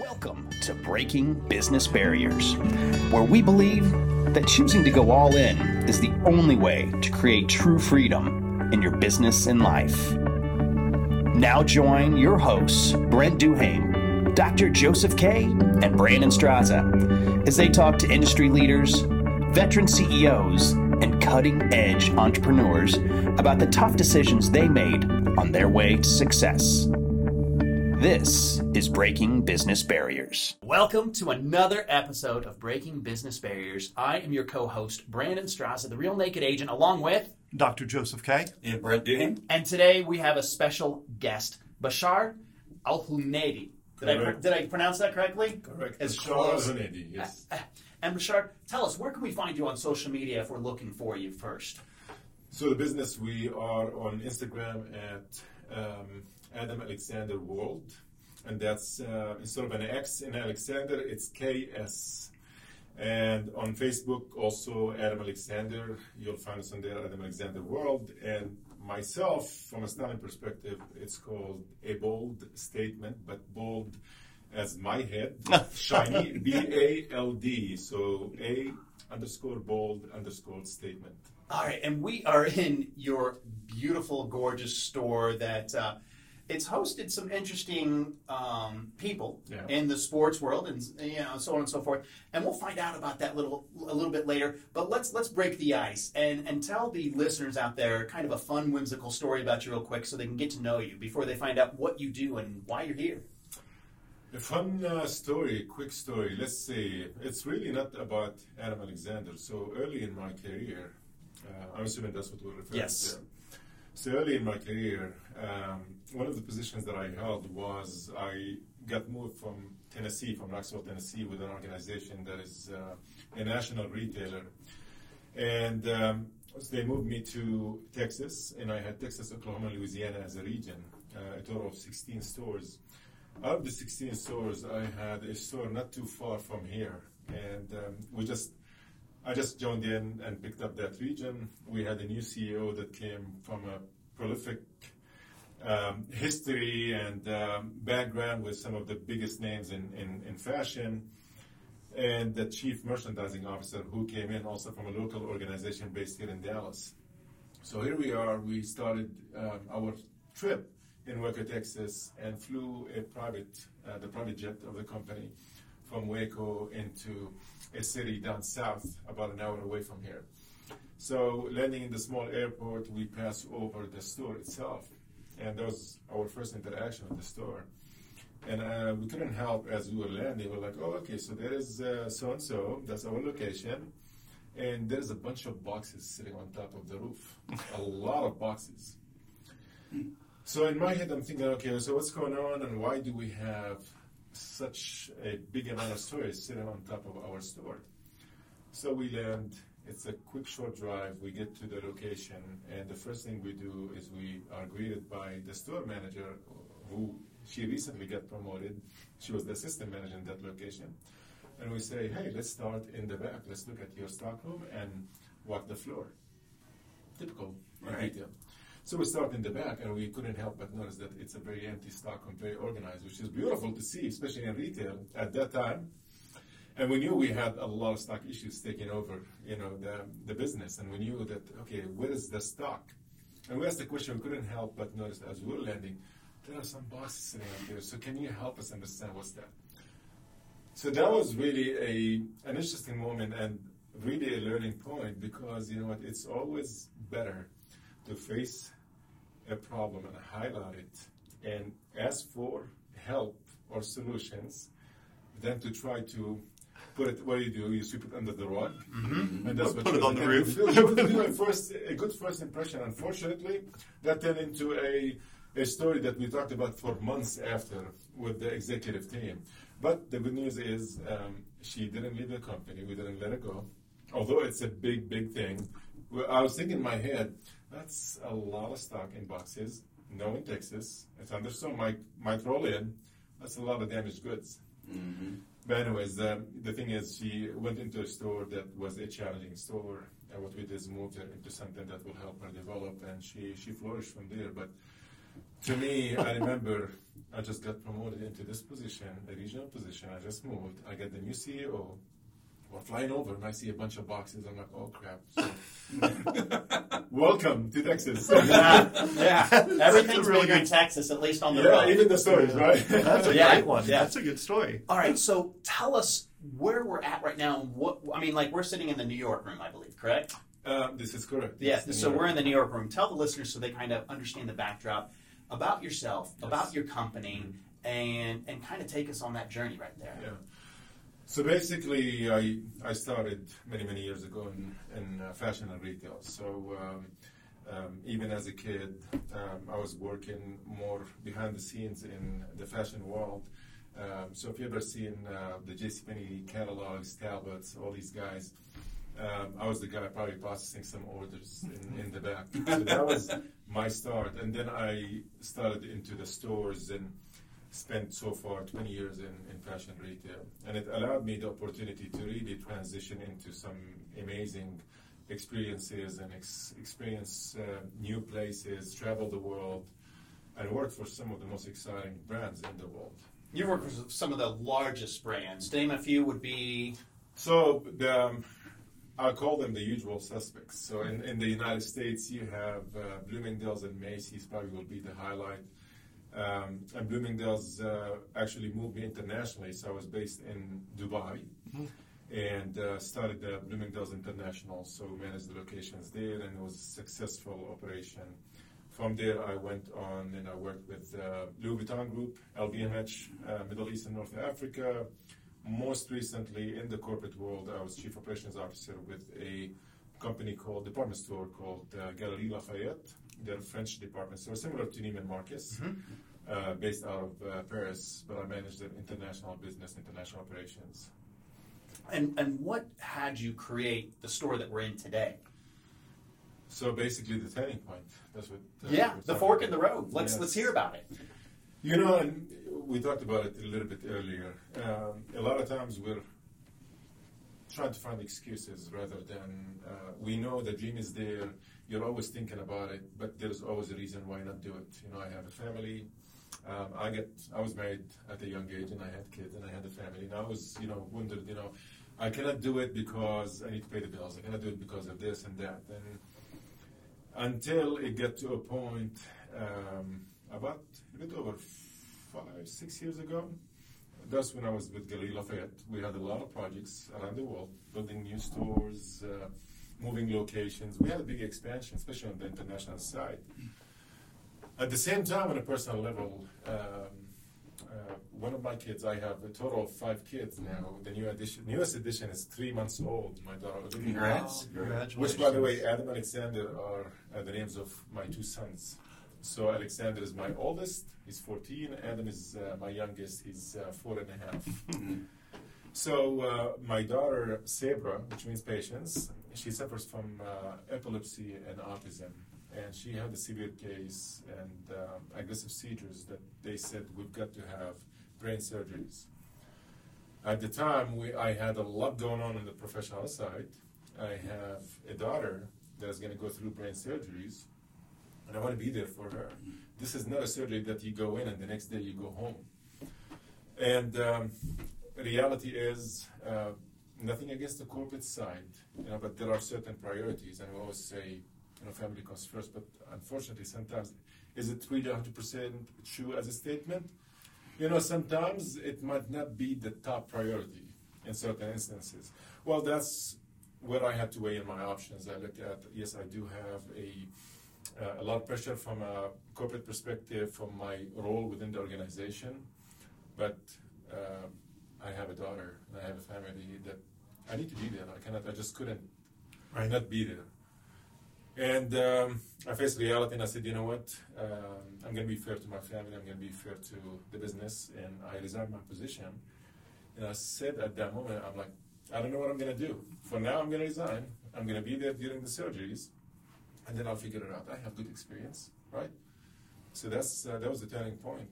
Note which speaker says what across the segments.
Speaker 1: Welcome to Breaking Business Barriers, where we believe that choosing to go all in is the only way to create true freedom in your business and life. Now join your hosts, Brent Duhame, Dr. Joseph Kay, and Brandon Straza, as they talk to industry leaders, veteran CEOs, and cutting edge entrepreneurs about the tough decisions they made on their way to success. This is Breaking Business Barriers.
Speaker 2: Welcome to another episode of Breaking Business Barriers. I am your co host, Brandon Straza, the Real Naked Agent, along with
Speaker 3: Dr. Joseph Kay.
Speaker 4: And Brett Duhame.
Speaker 2: And today we have a special guest, Bashar Al Hunedi. Did I, did I pronounce that correctly?
Speaker 4: Correct.
Speaker 2: As
Speaker 4: Bashar
Speaker 2: close.
Speaker 4: Al-Hunedi, yes.
Speaker 2: And Bashar, tell us, where can we find you on social media if we're looking for you first?
Speaker 4: So the business, we are on Instagram at um, Adam Aleksander World. And that's, uh, instead of an X in Alexander, it's KS. And on Facebook, also Adam Aleksander. You'll find us on there, Adam Aleksander World. And myself, from a styling perspective, it's called a bold statement, but bold as my head, shiny, B A L D. So A underscore bold underscore statement.
Speaker 2: All right, and we are in your beautiful, gorgeous store that uh, it's hosted some interesting um, people
Speaker 4: Yeah.
Speaker 2: in the sports world, and you know, so on and so forth. And we'll find out about that little a little bit later. But let's let's break the ice and and tell the listeners out there kind of a fun, whimsical story about you real quick, so they can get to know you before they find out what you do and why you're here.
Speaker 4: A fun uh, story, quick story. Let's say it's really not about Adam Aleksander. So early in my career, uh, I'm assuming that's what we're referring
Speaker 2: Yes.
Speaker 4: to. So early in my career, um, one of the positions that I held was I got moved from Tennessee, from Knoxville, Tennessee, with an organization that is uh, a national retailer, and um, so they moved me to Texas, and I had Texas, Oklahoma, Louisiana as a region, uh, a total of 16 stores. Out of the 16 stores, I had a store not too far from here, and um, we just, I just joined in and picked up that region. We had a new CEO that came from a prolific um, history and um, background with some of the biggest names in, in, in fashion, and the chief merchandising officer who came in also from a local organization based here in Dallas. So here we are. We started um, our trip in Waco, Texas, and flew a private, uh, the private jet of the company, from Waco into a city down south, about an hour away from here. So landing in the small airport, we pass over the store itself, and that was our first interaction with the store. And uh, we couldn't help as we were landing. We're like, oh, okay, so there is so and so. That's our location. And there's a bunch of boxes sitting on top of the roof. a lot of boxes. So in my head, I'm thinking, okay, so what's going on, and why do we have such a big amount of storage sitting on top of our store? So we land. It's a quick, short drive. We get to the location, and the first thing we do is we are greeted by the store manager, who she recently got promoted. She was the assistant manager in that location. And we say, hey, let's start in the back. Let's look at your stock room and walk the floor. Typical
Speaker 2: Right.
Speaker 4: retail. So we start in the back, and we couldn't help but notice that it's a very empty stock and very organized, which is beautiful to see, especially in retail at that time. And we knew we had a lot of stock issues taking over, you know, the, the business. And we knew that, okay, where is the stock? And we asked the question, we couldn't help but notice as we were landing, there are some boxes sitting out there. So can you help us understand what's that? So that was really a an interesting moment and really a learning point because you know what, it's always better to face a problem and highlight it and ask for help or solutions than to try to put it what do you do? You sweep it under the rug. And that's what
Speaker 3: Put it on the roof.
Speaker 4: you do- you do a, first, a good first impression. Unfortunately, that turned into a, a story that we talked about for months after with the executive team. But the good news is um, she didn't leave the company. We didn't let her go. Although it's a big, big thing. Well, I was thinking in my head, that's a lot of stock in boxes. No indexes. It's understood might, might roll in. That's a lot of damaged goods. But anyways, um, the thing is, she went into a store that was a challenging store, and what we did is moved her into something that will help her develop, and she she flourished from there. But to me, I remember I just got promoted into this position, a regional position. I just moved. I get the new CEO. We're flying over, and I see a bunch of boxes. I'm like, oh crap! So, welcome to Texas.
Speaker 2: yeah, yeah. Everything's
Speaker 3: really
Speaker 2: bigger in
Speaker 3: good-
Speaker 2: Texas, at least on the
Speaker 4: yeah,
Speaker 2: road.
Speaker 4: even the stories, right?
Speaker 3: That's a
Speaker 2: Yeah,
Speaker 3: great one.
Speaker 2: yeah.
Speaker 3: That's a good story.
Speaker 2: All right, so tell us where we're at right now. and What I mean, like we're sitting in the New York room, I believe, correct?
Speaker 4: Uh, this is correct.
Speaker 2: Yeah.
Speaker 4: Yes,
Speaker 2: So we're in the New York room. Tell the listeners so they kind of understand the backdrop about yourself, about your company, and and kind of take us on that journey right there.
Speaker 4: Yeah. So basically, I I started many many years ago in, in uh, fashion and retail. So um, um, even as a kid, um, I was working more behind the scenes in the fashion world. Um, so if you've ever seen uh, the JCPenney catalogs, Talbots, all these guys, um, I was the guy probably processing some orders in, in the back. So that was my start, and then I started into the stores and spent so far 20 years in, in fashion retail. And it allowed me the opportunity to really transition into some amazing experiences and ex- experience uh, new places, travel the world, and work for some of the most exciting brands in the world.
Speaker 2: You work with some of the largest brands. Name a few would be
Speaker 4: So the, um, I call them the usual suspects. So in, in the United States, you have uh, Bloomingdale's and Macy's probably will be the highlight. Um, and Bloomingdale's uh, actually moved me internationally, so I was based in Dubai and uh, started the Bloomingdale's International, so managed the locations there, and it was a successful operation. From there, I went on and I worked with uh, Louis Vuitton Group, LVMH, uh, Middle East and North Africa. Most recently, in the corporate world, I was chief operations officer with a company called department store called uh, Galerie Lafayette. They're a French department store, similar to Neiman Marcus, uh, based out of uh, Paris. But I managed their international business, international operations.
Speaker 2: and and what had you create the store that we're in today?
Speaker 4: So basically, the turning point. That's what. uh,
Speaker 2: yeah,
Speaker 4: we're
Speaker 2: the fork in the road. Let's
Speaker 4: Yes.
Speaker 2: let's hear about it.
Speaker 4: You know, and we talked about it a little bit earlier. Um, a lot of times we're trying to find excuses rather than uh, we know the dream is there. You're always thinking about it, but there's always a reason why not do it. You know, I have a family. Um, I get. I was married at a young age, and I had kids, and I had a family. And I was, you know, wondered, you know, I cannot do it because I need to pay the bills. I cannot do it because of this and that. And until it got to a point um, about a bit over five, six years ago. That's when I was with Galerie Lafayette. We had a lot of projects around the world, building new stores, uh, moving locations. We had a big expansion, especially on the international side. At the same time, on a personal level, um, uh, one of my kids, I have a total of five kids now. The new edition, newest edition is three months old. My daughter, Olivia.
Speaker 2: Congrats.
Speaker 3: Congratulations.
Speaker 4: Which, by the way, Adam and Alexander are uh, the names of my two sons. So Alexander is my oldest; he's 14. Adam is uh, my youngest; he's uh, four and a half. so uh, my daughter Sabra, which means patience, she suffers from uh, epilepsy and autism, and she had a severe case and um, aggressive seizures that they said we've got to have brain surgeries. At the time, we, I had a lot going on on the professional side. I have a daughter that's going to go through brain surgeries, and I want to be there for her. This is not a surgery that you go in and the next day you go home. And um, reality is uh, nothing against the corporate side, you know, but there are certain priorities, and we always say, you know, family comes first. But unfortunately, sometimes is it really 100% true as a statement? You know, sometimes it might not be the top priority in certain instances. Well, that's where I had to weigh in my options. I looked at yes, I do have a uh, a lot of pressure from a corporate perspective, from my role within the organization, but uh, I have a daughter and I have a family that I need to be there. I cannot. I just couldn't
Speaker 3: Right.
Speaker 4: not be there. And um, I faced reality and I said, you know what? Um, I'm going to be fair to my family. I'm going to be fair to the business. And I resigned my position. And I said at that moment, I'm like, I don't know what I'm going to do. For now, I'm going to resign. I'm going to be there during the surgeries. And then I'll figure it out. I have good experience, right? So that's uh, that was the turning point.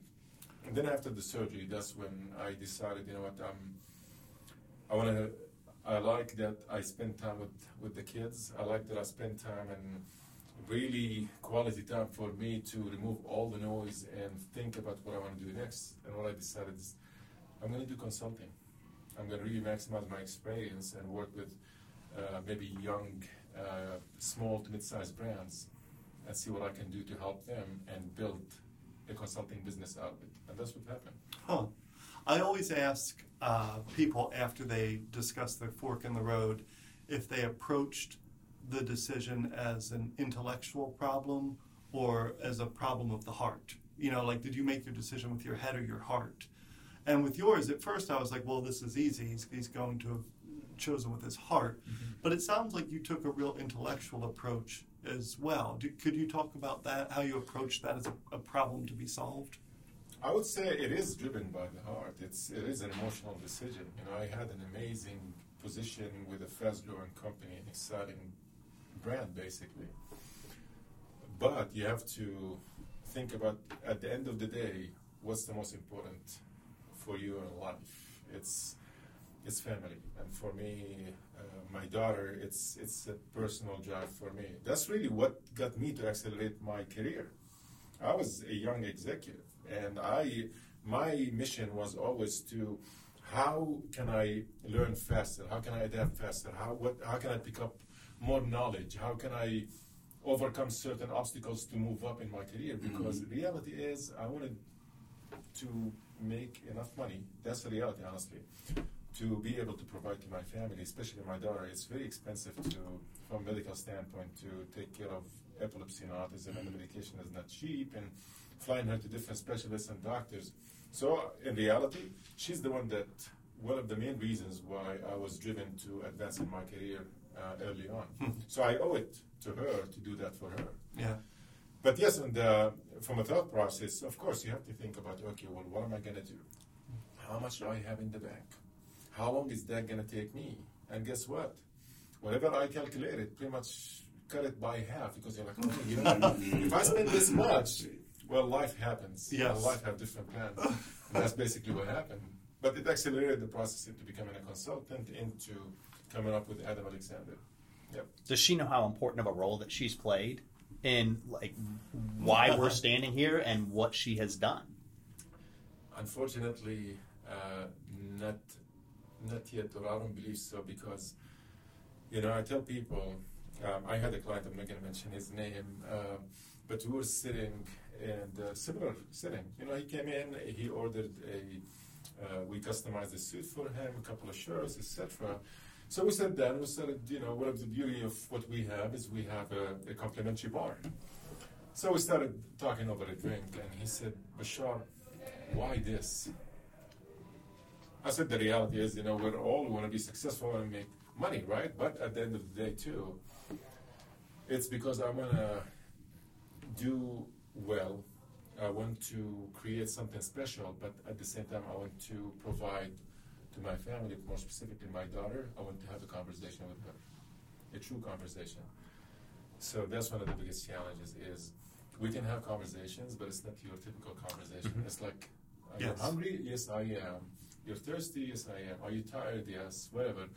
Speaker 4: And then after the surgery, that's when I decided, you know what, um, I want to. I like that I spend time with, with the kids. I like that I spend time and really quality time for me to remove all the noise and think about what I want to do next. And what I decided is I'm going to do consulting. I'm going to really maximize my experience and work with uh, maybe young, uh, small to mid-sized brands and see what I can do to help them and build a consulting business out of it. And that's what happened.
Speaker 3: Huh. I always ask uh, people after they discuss their fork in the road if they approached the decision as an intellectual problem or as a problem of the heart. You know, like, did you make your decision with your head or your heart? And with yours, at first I was like, well, this is easy. He's, he's going to have chosen with his heart. Mm-hmm. But it sounds like you took a real intellectual approach as well. Do, could you talk about that, how you approached that as a, a, problem to be solved?
Speaker 4: I would say it is driven by the heart. It's, it is an emotional decision. You know, I had an amazing position with a fast-growing company, an exciting brand, basically. But you have to think about, at the end of the day, what's the most important for you in life? It's it's family, and for me, uh, my daughter, it's it's a personal drive for me. That's really what got me to accelerate my career. I was a young executive, and I my mission was always to how can I learn faster? How can I adapt faster? How what how can I pick up more knowledge? How can I overcome certain obstacles to move up in my career? Mm-hmm. Because mm-hmm. the reality is, I wanted to make enough money. That's the reality, honestly, to be able to provide to my family, especially my daughter. It's very expensive to, from a medical standpoint, to take care of epilepsy and autism, and the medication is not cheap, and flying her to different specialists and doctors. So, in reality, she's the one that one of the main reasons why I was driven to advance in my career uh, early on. Hmm. So I owe it to her to do that for her.
Speaker 3: Yeah.
Speaker 4: But yes, and uh, from a thought process, of course, you have to think about okay, well, what am I going to do? How much do I have in the bank? How long is that going to take me? And guess what? Whatever I calculated, pretty much cut it by half because you're like, oh, you know, if I spend this much, well, life happens.
Speaker 3: Yes.
Speaker 4: Well, life have different plans. and that's basically what happened. But it accelerated the process into becoming a consultant, into coming up with Adam Aleksander. Yep.
Speaker 1: Does she know how important of a role that she's played in like why we're standing here and what she has done?
Speaker 4: Unfortunately, uh, not not yet, or I don't believe so, because you know I tell people. Um, I had a client. I'm not going to mention his name, um, but we were sitting and uh, similar setting. You know, he came in. He ordered a. Uh, we customized a suit for him, a couple of shirts, etc. So we said then, we said, you know, one of the beauty of what we have is we have a, a complimentary bar. So we started talking over a drink, and he said, Bashar, why this? I said, the reality is, you know, we're all want to be successful and make money, right? But at the end of the day, too, it's because I want to do well. I want to create something special, but at the same time, I want to provide to my family, more specifically my daughter, I want to have a conversation with her, a true conversation. So that's one of the biggest challenges is we can have conversations, but it's not your typical conversation. Mm-hmm. It's like, are yes. you hungry? Yes, I am. You're thirsty? Yes, I am. Are you tired? Yes, whatever.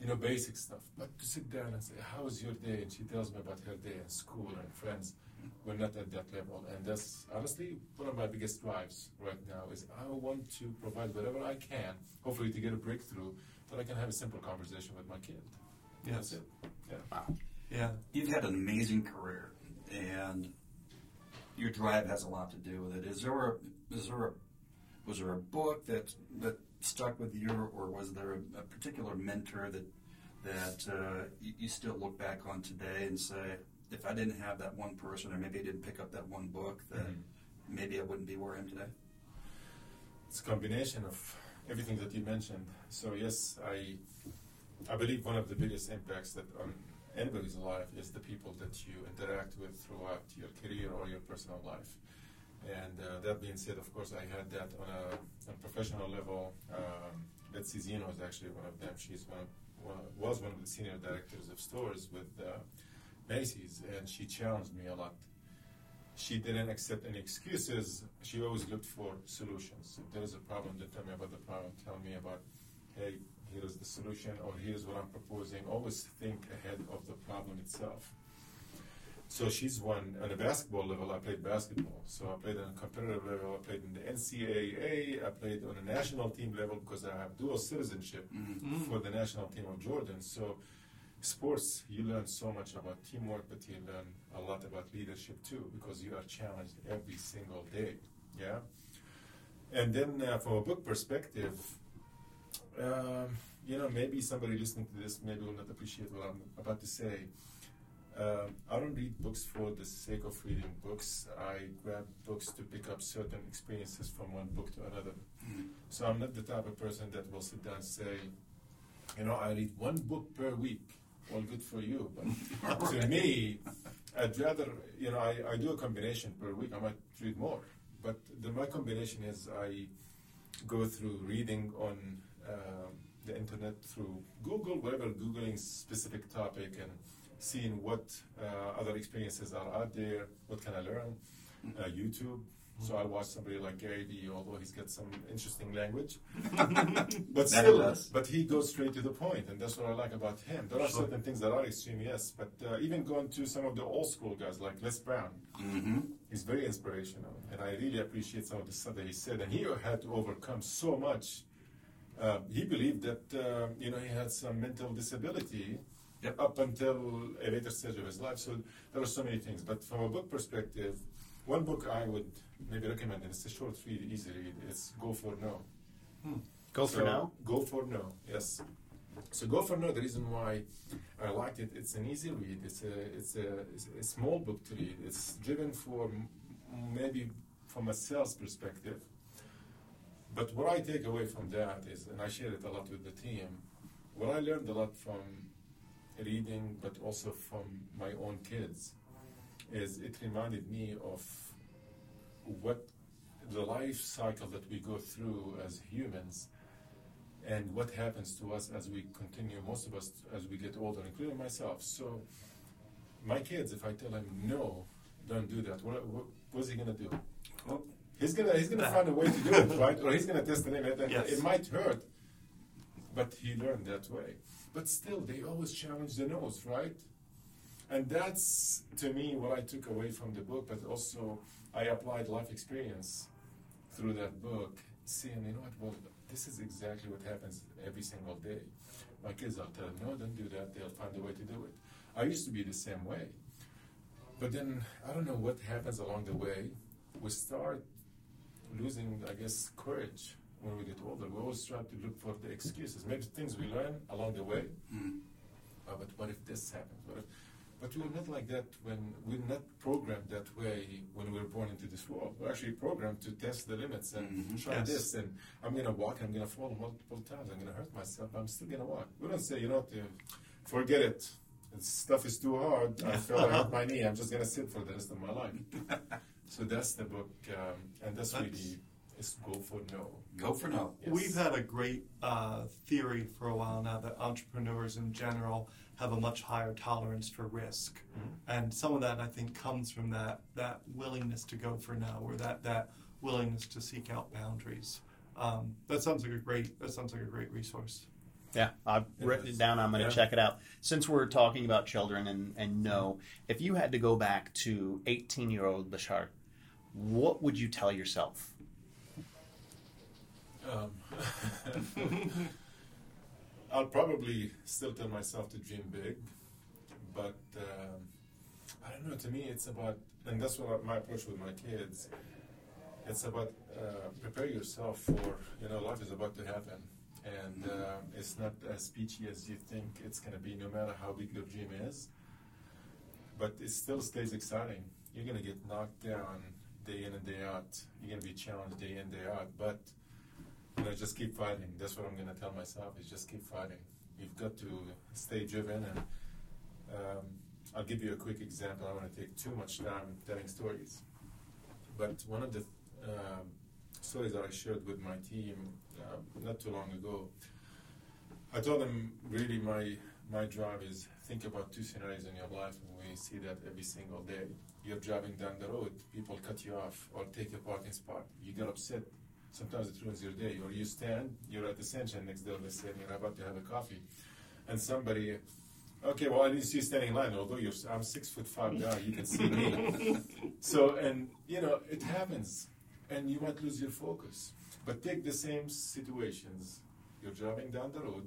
Speaker 4: You know, basic stuff. But to sit down and say, how was your day? And she tells me about her day in school and friends we're not at that level. And that's honestly one of my biggest drives right now is I want to provide whatever I can, hopefully to get a breakthrough, that I can have a simple conversation with my kid.
Speaker 3: Yes. That's it.
Speaker 4: Yeah.
Speaker 3: Wow. Yeah.
Speaker 5: You've had an amazing career and your drive has a lot to do with it. Is there a is there a was there a book that that stuck with you, or was there a, a particular mentor that that uh, you, you, still look back on today and say, if I didn't have that one person, or maybe I didn't pick up that one book, then mm-hmm. maybe I wouldn't be where I am today.
Speaker 4: It's a combination of everything that you mentioned. So yes, I I believe one of the biggest impacts that on anybody's life is the people that you interact with throughout your career or your personal life. And uh, that being said, of course, I had that on a, on a professional level. Um, Betsy Zeno is actually one of them. She's one, of, one was one of the senior directors of stores with uh, Macy's, and she challenged me a lot. She didn't accept any excuses. She always looked for solutions. If there is a problem, then tell me about the problem. Tell me about, hey, here's the solution, or here's what I'm proposing. Always think ahead of the problem itself. So she's won on a basketball level. I played basketball, so I played on a competitive level. I played in the NCAA. I played on a national team level because I have dual citizenship mm-hmm. for the national team of Jordan. So, sports, you learn so much about teamwork, but you learn a lot about leadership too because you are challenged every single day. Yeah. And then, uh, from a book perspective, um, you know, maybe somebody listening to this maybe will not appreciate what I'm about to say. Um, I don't read books for the sake of reading books. I grab books to pick up certain experiences from one book to another. So I'm not the type of person that will sit down and say, you know, I read one book per week. Well, good for you. But to me, I'd rather, you know, I, I do a combination per week. I might read more. But the, my combination is I go through reading on um the internet through Google, whatever, Googling specific topic and seeing what uh, other experiences are out there, what can I learn, uh, YouTube. So I watch somebody like Gary Vee, although he's got some interesting language, but still,
Speaker 5: he
Speaker 4: but he goes straight to the point, and that's what I like about him. There are
Speaker 5: Sure.
Speaker 4: certain things that are extreme, yes, but uh, even going to some of the old school guys like Les Brown,
Speaker 5: Mm-hmm.
Speaker 4: He's very inspirational, and I really appreciate some of the stuff that he said. And he had to overcome so much. Uh, he believed that uh, you know he had some mental disability
Speaker 5: Yep.
Speaker 4: up until a later stage of his life. So there are so many things. But from a book perspective, one book I would maybe recommend, and it's a short read, easy read. It's Go for No. Hmm.
Speaker 2: Go for
Speaker 4: So,
Speaker 2: now.
Speaker 4: Go for no. Yes. So go for no. The reason why I liked it, it's an easy read. It's a it's a, it's a small book to read. It's driven for maybe from a sales perspective. But what I take away from that is, and I share it a lot with the team. What I learned a lot from reading, but also from my own kids, is it reminded me of what the life cycle that we go through as humans and what happens to us as we continue, most of us as we get older, including myself. So, my kids, if I tell him no, don't do that, what, what, what's he gonna do?
Speaker 5: Well,
Speaker 4: He's gonna he's gonna find a way to do it, right? Or he's gonna test the limit, and
Speaker 3: Yes.
Speaker 4: it might hurt, but he learned that way. But still, they always challenge the noes, right? And that's to me what I took away from the book, but also I applied life experience through that book, seeing you know what, well, this is exactly what happens every single day. My kids, I'll tell them, no, don't do that. They'll find a way to do it. I used to be the same way, but then I don't know what happens along the way. We start losing, I guess, courage when we get older. We always try to look for the excuses, maybe things we learn along the way.
Speaker 5: mm,
Speaker 4: Oh, but what if this happens? What if? But we're not like that when we're not programmed that way when we're born into this world. We're actually programmed to test the limits and
Speaker 5: Mhm.
Speaker 4: try
Speaker 3: Yes.
Speaker 4: this. And I'm gonna walk. I'm gonna fall multiple times. I'm gonna hurt myself. But I'm still gonna walk. We don't say, you know, uh, forget it. This stuff is too hard. I fell. I hurt my knee. I'm just gonna sit for the rest of my life. so that's the book, um, and that's,
Speaker 3: That's-
Speaker 4: really is go for no.
Speaker 5: go for no.
Speaker 4: Yes.
Speaker 3: We've had a great uh, theory for a while now that entrepreneurs in general have a much higher tolerance for risk, and some of that I think comes from that that willingness to go for now, or that that willingness to seek out boundaries. Um, that sounds like a great that sounds like a great resource.
Speaker 2: Yeah, I've
Speaker 4: It
Speaker 2: written it down. I'm going to
Speaker 4: Yeah.
Speaker 2: check it out. Since we're talking about children and, and no, if you had to go back to 18 year old Bashar, what would you tell yourself?
Speaker 4: Um, I'll probably still tell myself to dream big, but um, I don't know. To me, it's about, and that's what my approach with my kids. It's about uh, prepare yourself for you know life is about to happen, and um, it's not as peachy as you think it's to be. No matter how big your dream is, but it still stays exciting. You're to get knocked down day in and day out. You're to be challenged day in day out, but you know, just keep fighting. That's what I'm going to tell myself is just keep fighting. You've got to stay driven. And um, I'll give you a quick example. I don't want to take too much time telling stories. But one of the um, stories that I shared with my team uh, not too long ago, I told them really my my drive is think about two scenarios in your life, and we see that every single day. You're driving down the road, people cut you off or take a parking spot. You get upset, sometimes it ruins your day. Or you stand, you're at the sunshine next door, let's say, and you're about to have a coffee, and somebody Okay, well, I didn't see you standing in line. Although you're, I'm six foot five guy, you can see me. so, and you know, it happens, and you might lose your focus. But take the same situations. You're driving down the road,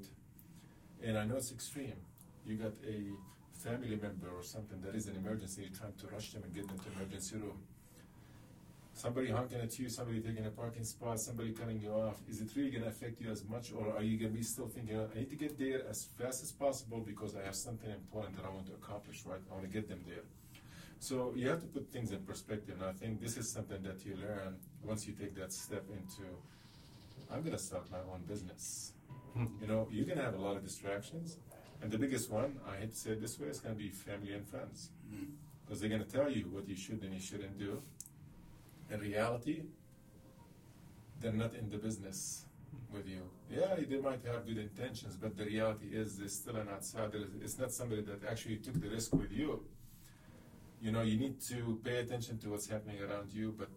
Speaker 4: and I know it's extreme. You got a family member or something that is an emergency. You're trying to rush them and get them to emergency room somebody honking at you, somebody taking a parking spot, somebody cutting you off, is it really going to affect you as much, or are you going to be still thinking, I need to get there as fast as possible because I have something important that I want to accomplish, right? I want to get them there. So you have to put things in perspective, and I think this is something that you learn once you take that step into, I'm going to start my own business. Hmm. You know, you're going to have a lot of distractions, and the biggest one, I hate to say it this way, is going to be family and friends. Because hmm. they're going to tell you what you should and you shouldn't do in reality, they're not in the business with you. Yeah, they might have good intentions, but the reality is they're still an outsider. It's not somebody that actually took the risk with you. You know, you need to pay attention to what's happening around you, but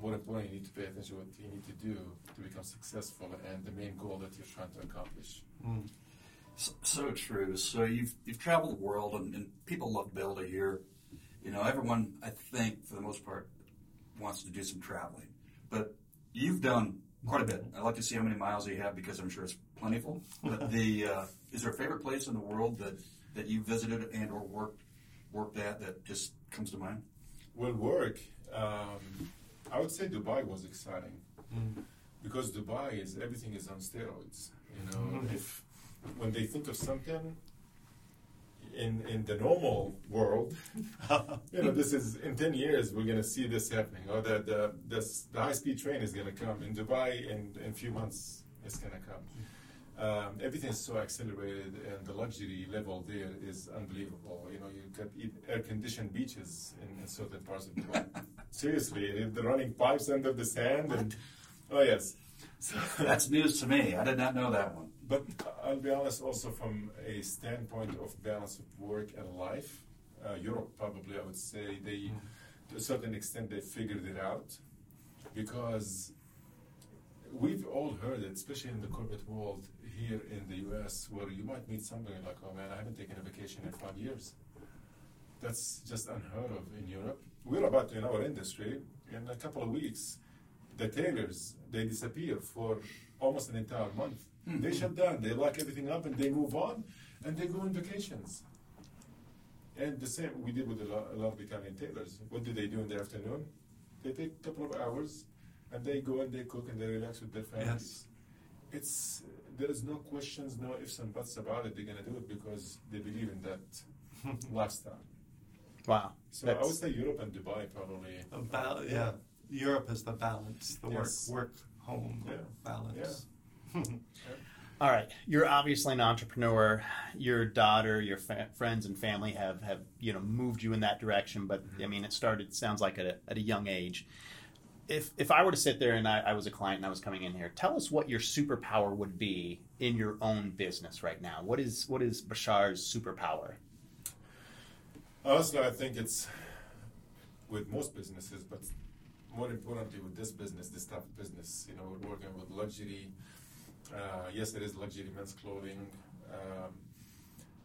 Speaker 4: more importantly, you need to pay attention to what you need to do to become successful and the main goal that you're trying to accomplish.
Speaker 5: Mm. So, so, true. So you've you've traveled the world, and, and people love Bill to hear. You know, everyone, I think, for the most part, wants to do some traveling. But you've done quite a bit. I'd like to see how many miles you have because I'm sure it's plentiful. But the uh, is there a favorite place in the world that, that you visited and or worked worked at that just comes to mind?
Speaker 4: Well, work. Um, I would say Dubai was exciting mm. because Dubai is everything is on steroids. You know, mm. if when they think of something, in, in the normal world, you know, this is in 10 years we're going to see this happening, or that the, this, the high speed train is going to come. In Dubai, in, in a few months, it's going to come. Um, everything is so accelerated, and the luxury level there is unbelievable. You know, you got air conditioned beaches in, in, certain parts of Dubai. Seriously, the running pipes under the sand, and oh yes,
Speaker 5: so, that's news to me. I did not know that one.
Speaker 4: But I'll be honest, also from a standpoint of balance of work and life, uh, Europe probably I would say they, to a certain extent, they figured it out, because we've all heard it, especially in the corporate world here in the U.S., where you might meet somebody like, "Oh man, I haven't taken a vacation in five years." That's just unheard of in Europe. We're about to, in our industry, in a couple of weeks, the tailors they disappear for almost an entire month Mm-hmm. They shut down, they lock everything up, and they move on, and they go on vacations. And the same we did with a lot, a lot of Italian tailors. What do they do in the afternoon? They take a couple of hours, and they go and they cook and they relax with their families. Yes. It's there is no questions, no ifs and buts about it. They're going to do it because they believe in that lifestyle.
Speaker 2: Wow.
Speaker 4: So That's I would say Europe and Dubai probably.
Speaker 3: About yeah. Europe is the balance, the yes. work work home yeah. balance. Yeah.
Speaker 2: All right, you're obviously an entrepreneur. Your daughter, your fa- friends and family have, have you know moved you in that direction. But mm-hmm. I mean, it started sounds like at a, at a young age. If if I were to sit there and I, I, was a client and I was coming in here, tell us what your superpower would be in your own business right now. What is what is Bashar's superpower?
Speaker 4: Honestly, I think it's with most businesses, but more importantly with this business, this type of business. You know, we're working with luxury uh, yes, it is luxury men's clothing, um,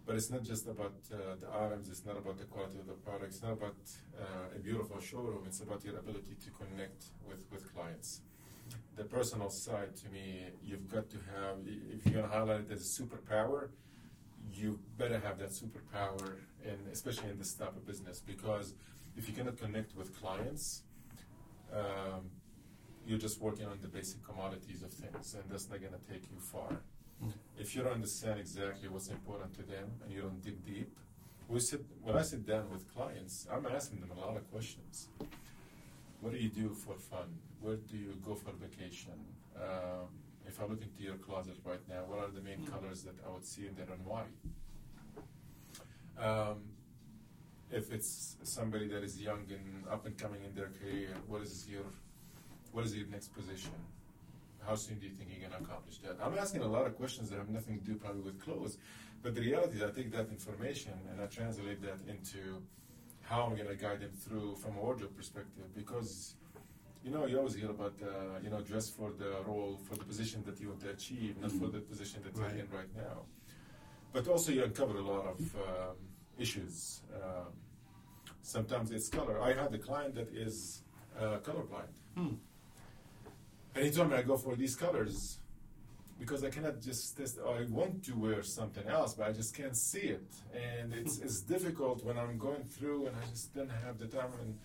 Speaker 4: but it's not just about uh, the items. It's not about the quality of the product. It's not about uh, a beautiful showroom. It's about your ability to connect with with clients. The personal side, to me, you've got to have. If you're gonna highlight it as a superpower, you better have that superpower, and especially in this type of business, because if you cannot connect with clients. Um, you're just working on the basic commodities of things, and that's not going to take you far. Mm. If you don't understand exactly what's important to them and you don't dig deep, we sit, when I sit down with clients, I'm asking them a lot of questions. What do you do for fun? Where do you go for vacation? Um, if I look into your closet right now, what are the main mm. colors that I would see in there and why? Um, if it's somebody that is young and up and coming in their career, what is your what is your next position? How soon do you think you're going to accomplish that? I'm asking a lot of questions that have nothing to do probably with clothes, but the reality is I take that information and I translate that into how I'm going to guide them through from a wardrobe perspective because you know, you always hear about, uh, you know, dress for the role, for the position that you want to achieve, not for the position that right. you're in right now. but also you uncover a lot of um, issues. Um, sometimes it's color. I had a client that is uh, colorblind, and he told me I go for these colors because I cannot just test. Oh, I want to wear something else, but I just can't see it, and it's it's difficult when I'm going through and I just don't have the time. And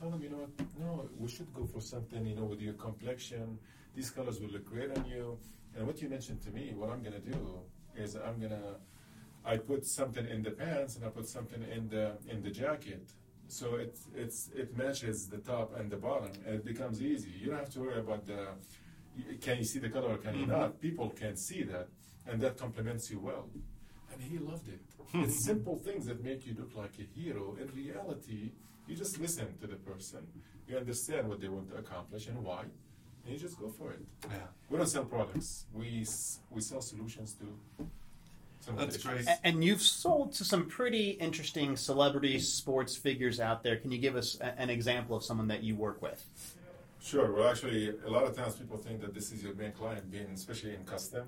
Speaker 4: told him, you know what? No, we should go for something. You know, with your complexion, these colors will look great on you. And what you mentioned to me, what I'm gonna do is I'm gonna I put something in the pants and I put something in the in the jacket. So it it's it matches the top and the bottom and it becomes easy. You don't have to worry about the can you see the color or can you mm-hmm. not? People can see that and that complements you well. And he loved it. Hmm. it's simple things that make you look like a hero. In reality, you just listen to the person. You understand what they want to accomplish and why. And you just go for it.
Speaker 3: Yeah.
Speaker 4: We don't sell products. We we sell solutions to some of the
Speaker 3: That's
Speaker 4: issues.
Speaker 3: great.
Speaker 2: A- And you've sold to some pretty interesting celebrity sports figures out there. Can you give us a- an example of someone that you work with?
Speaker 4: Sure. Well, actually, a lot of times people think that this is your main client, being especially in custom.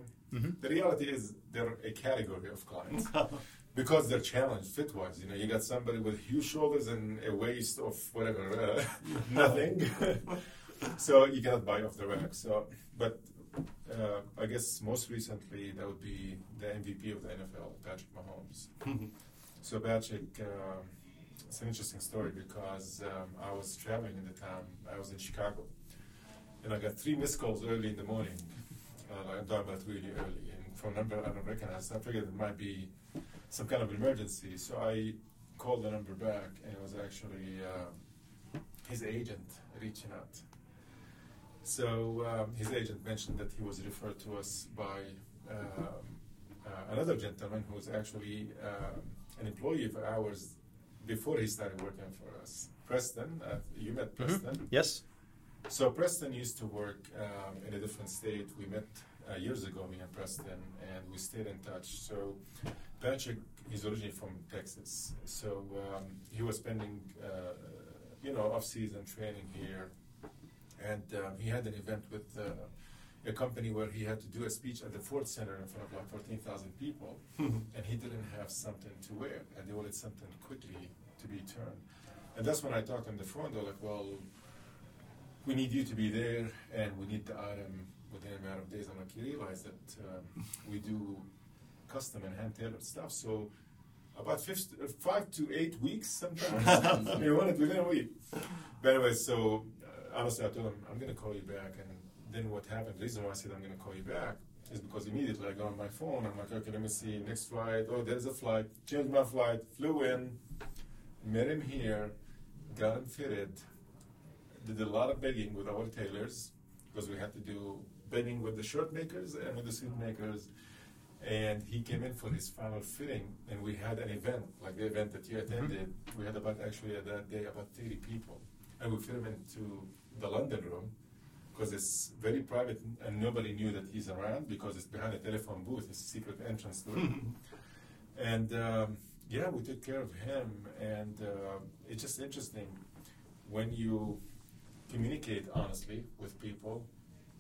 Speaker 4: The reality is they're a category of clients because they're challenged fit-wise. You know, you got somebody with huge shoulders and a waist of whatever, uh, nothing. so you cannot buy off the rack. So, but uh, I guess most recently that would be the MVP of the NFL, Patrick Mahomes. So Patrick, um, it's an interesting story because um, I was traveling in the time. I was in Chicago, and I got three missed calls early in the morning. Uh, like I'm talking about really early, and from number I don't recognize. I figured it might be some kind of emergency, so I called the number back, and it was actually uh, his agent reaching out. So um, his agent mentioned that he was referred to us by um, uh, another gentleman who was actually um, an employee of ours before he started working for us. Preston, uh, you met Preston.
Speaker 2: Yes.
Speaker 4: So Preston used to work um, in a different state. We met uh, years ago, me and Preston, and we stayed in touch. So Patrick, is originally from Texas, so um, he was spending, uh, you know, off-season training here, and um, he had an event with uh, a company where he had to do a speech at the Ford Center in front of like 14,000 people, and he didn't have something to wear, and they wanted something quickly to be turned. And that's when I talked on the phone. They're like, "Well, we need you to be there, and we need the item within a matter of days." I'm like, "You realize that um, we do custom and hand tailored stuff, so about five to eight weeks sometimes. you want it within a week." But anyway, so honestly, I told him I'm going to call you back, and then what happened? The reason why I said I'm going to call you back is because immediately I got on my phone. I'm like, okay, let me see next flight. Oh, there's a flight. Changed my flight. Flew in. Met him here. Got him fitted. Did a lot of begging with our tailors because we had to do begging with the shirt makers and with the suit makers. And he came in for his final fitting, and we had an event like the event that you mm-hmm. attended. We had about actually at that day about 30 people, and we fit him into the London room because it's very private and nobody knew that he's around because it's behind a telephone booth. It's a secret entrance door. and um, yeah, we took care of him, and uh, it's just interesting when you communicate honestly with people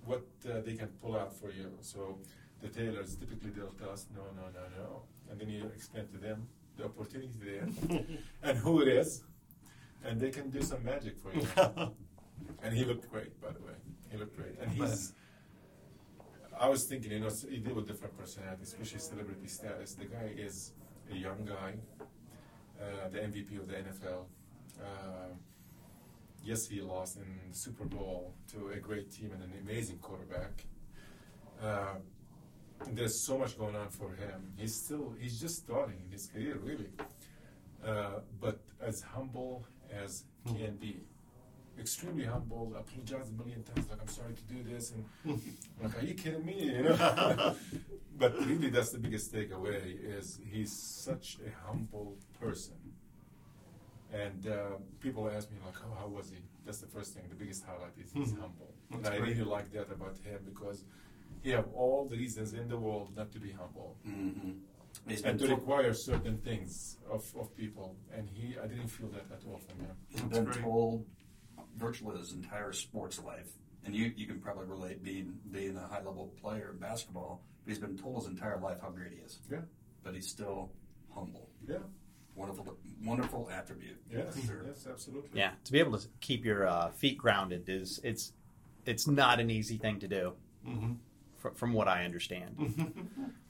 Speaker 4: what uh, they can pull out for you. So the tailors typically they'll tell us no, no, no, no, and then you explain to them the opportunity there and who it is, and they can do some magic for you. and he looked great, by the way. He looked great, and he's. I was thinking, you know, he deal with different personalities, especially celebrity status. The guy is a young guy, uh, the MVP of the NFL. Uh, yes, he lost in the Super Bowl to a great team and an amazing quarterback. Uh, there's so much going on for him. He's still, he's just starting in his career, really. Uh, but as humble as can be. Extremely humble, apologized a million times, like, I'm sorry to do this. And like, are you kidding me? You know? but really, that's the biggest takeaway is he's such a humble person. And uh, people ask me, like, oh, how was he? That's the first thing. The biggest highlight is he's humble. and I
Speaker 3: great.
Speaker 4: really like that about him because he have all the reasons in the world not to be humble
Speaker 5: Mm-hmm. He's
Speaker 4: and to
Speaker 5: to-
Speaker 4: require certain things of, of people. And he, I didn't feel that at all from him.
Speaker 5: he's
Speaker 3: That's
Speaker 5: been
Speaker 3: great.
Speaker 5: told virtually his entire sports life, and you, you can probably relate being being a high level player in basketball. But he's been told his entire life how great he is.
Speaker 4: Yeah.
Speaker 5: but he's still humble.
Speaker 4: Yeah.
Speaker 5: Wonderful, wonderful attribute.
Speaker 4: Yes.
Speaker 5: Sure.
Speaker 4: Yes. Absolutely.
Speaker 2: Yeah, to be able to keep your uh, feet grounded is it's it's not an easy thing to do,
Speaker 3: hmm
Speaker 2: fr- from what I understand.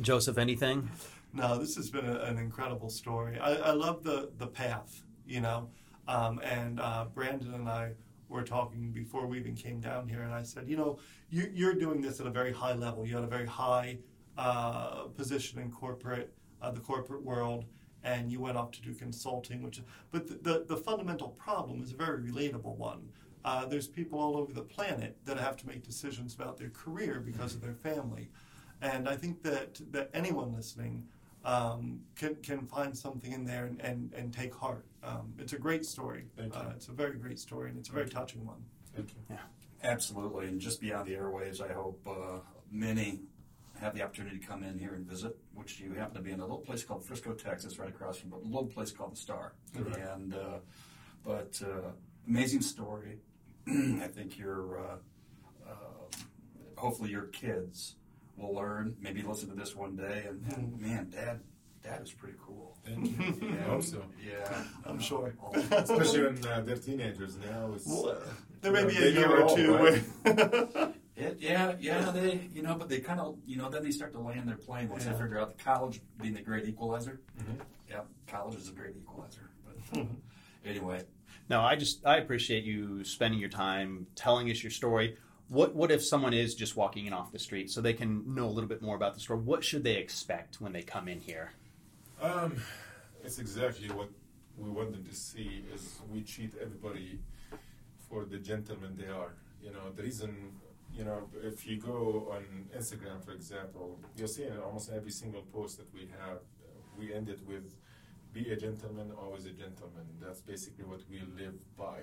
Speaker 2: Joseph, anything?
Speaker 3: No, this has been a, an incredible story. I, I love the the path, you know. Um, and uh, Brandon and I were talking before we even came down here, and I said, you know, you, you're doing this at a very high level. You had a very high uh, position in corporate, uh, the corporate world, and you went off to do consulting. Which, but the the, the fundamental problem is a very relatable one. Uh, there's people all over the planet that have to make decisions about their career because of their family. And I think that, that anyone listening um, can, can find something in there and, and, and take heart. Um, it's a great story.
Speaker 4: Thank you.
Speaker 3: Uh, it's a very great story, and it's a very touching one.
Speaker 4: Thank you.
Speaker 5: Yeah, Absolutely, and just beyond the airwaves, I hope uh, many have the opportunity to come in here and visit, which you happen to be in a little place called Frisco, Texas, right across from a little place called the Star.
Speaker 4: Correct.
Speaker 5: And uh, but uh, amazing story. I think your uh, uh, hopefully your kids will learn, maybe listen to this one day, and, and man, Dad, Dad is pretty cool.
Speaker 4: Thank you. I hope so.
Speaker 5: Yeah,
Speaker 3: I'm sure.
Speaker 4: Especially when uh, they're teenagers now. It's,
Speaker 3: Well, there may be a year or
Speaker 4: all,
Speaker 3: two
Speaker 4: right?
Speaker 5: It, yeah, yeah, they, you know, but they kind of, you know, then they start to land their plane once
Speaker 3: Yeah.
Speaker 5: they figure out the college being the great equalizer.
Speaker 4: Mhm.
Speaker 5: Yeah, college is a great equalizer. But uh, anyway,
Speaker 2: No, I just I appreciate you spending your time telling us your story. What what if someone is just walking in off the street so they can know a little bit more about the store? What should they expect when they come in here?
Speaker 4: Um, it's exactly what we want them to see. Is we treat everybody for the gentlemen they are. You know, the reason. You know, if you go on Instagram, for example, you'll see in almost every single post that we have, uh, we end it with "Be a gentleman, always a gentleman." That's basically what we live by.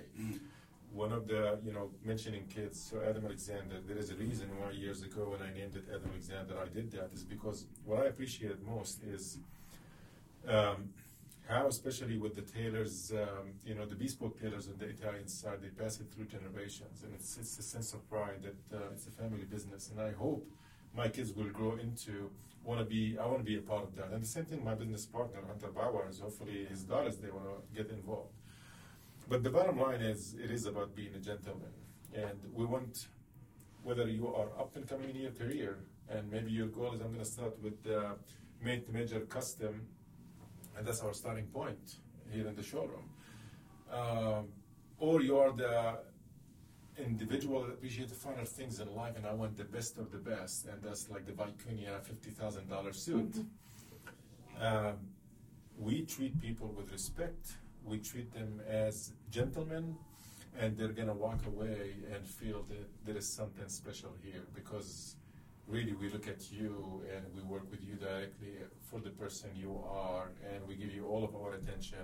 Speaker 4: One of the, you know, mentioning kids, so Adam Aleksander, there is a reason why years ago when I named it Adam Aleksander, I did that, is because what I appreciate most is um, how, especially with the tailors, um, you know, the bespoke tailors on the Italian side, they pass it through generations, and it's it's a sense of pride that uh, it's a family business, and I hope my kids will grow into want to be. I want to be a part of that, and the same thing. My business partner Hunter Bauer is hopefully his daughters they want to get involved. But the bottom line is, it is about being a gentleman, and we want whether you are up and coming in your career, and maybe your goal is I'm going to start with uh, made to measure custom, and that's our starting point here in the showroom. Um, or you are the individual that appreciates the finer things in life, and I want the best of the best, and that's like the Vicuña fifty thousand dollar suit. Um, we treat people with respect. We treat them as gentlemen, and they're gonna walk away and feel that there is something special here because really we look at you and we work with you directly for the person you are, and we give you all of our attention.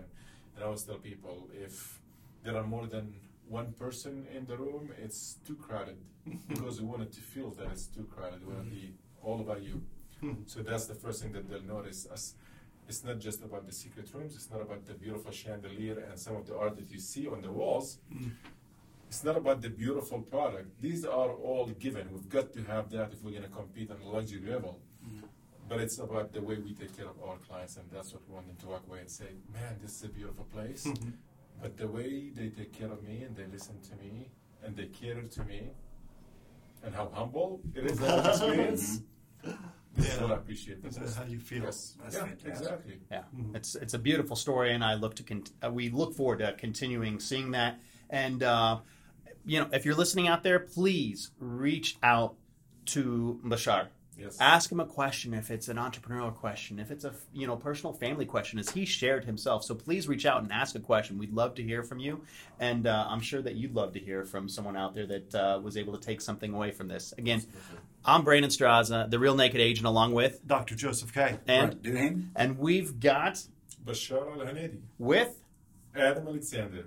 Speaker 4: And I always tell people if there are more than one person in the room, it's too crowded because we want it to feel that it's too crowded. We want to be all about you. So that's the first thing that they'll notice. Us, it's not just about the secret rooms. It's not about the beautiful chandelier and some of the art that you see on the walls. Mm. It's not about the beautiful product. These are all given. We've got to have that if we're going to compete on a luxury level. Mm. But it's about the way we take care of our clients, and that's what we want them to walk away and say, "Man, this is a beautiful place." Mm-hmm. But the way they take care of me and they listen to me and they cater to me, and how humble it is that experience. Mm-hmm. This is
Speaker 3: Yeah.
Speaker 4: what I appreciate.
Speaker 3: That's
Speaker 4: This is
Speaker 3: how you feel.
Speaker 4: Yes,
Speaker 5: That's
Speaker 4: yeah,
Speaker 5: fantastic.
Speaker 4: exactly.
Speaker 2: Yeah, it's it's a beautiful story, and I look to con- uh, we look forward to continuing seeing that. And uh, you know, if you're listening out there, please reach out to Bashar.
Speaker 4: Yes.
Speaker 2: Ask him a question if it's an entrepreneurial question, if it's a you know personal family question, as he shared himself. So please reach out and ask a question. We'd love to hear from you, and uh, I'm sure that you'd love to hear from someone out there that uh, was able to take something away from this. Again, I'm Brandon Straza, the Real Naked Agent, along with
Speaker 3: Dr. Joseph K.
Speaker 2: and
Speaker 5: Brent
Speaker 2: and we've got
Speaker 4: Bashar Al Hanedi,
Speaker 2: with
Speaker 4: Adam Aleksander.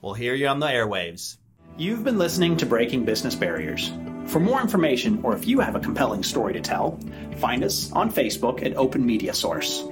Speaker 2: We'll hear you on the airwaves. You've been listening to Breaking Business Barriers. For more information, or if you have a compelling story to tell, find us on Facebook at Open Media Source.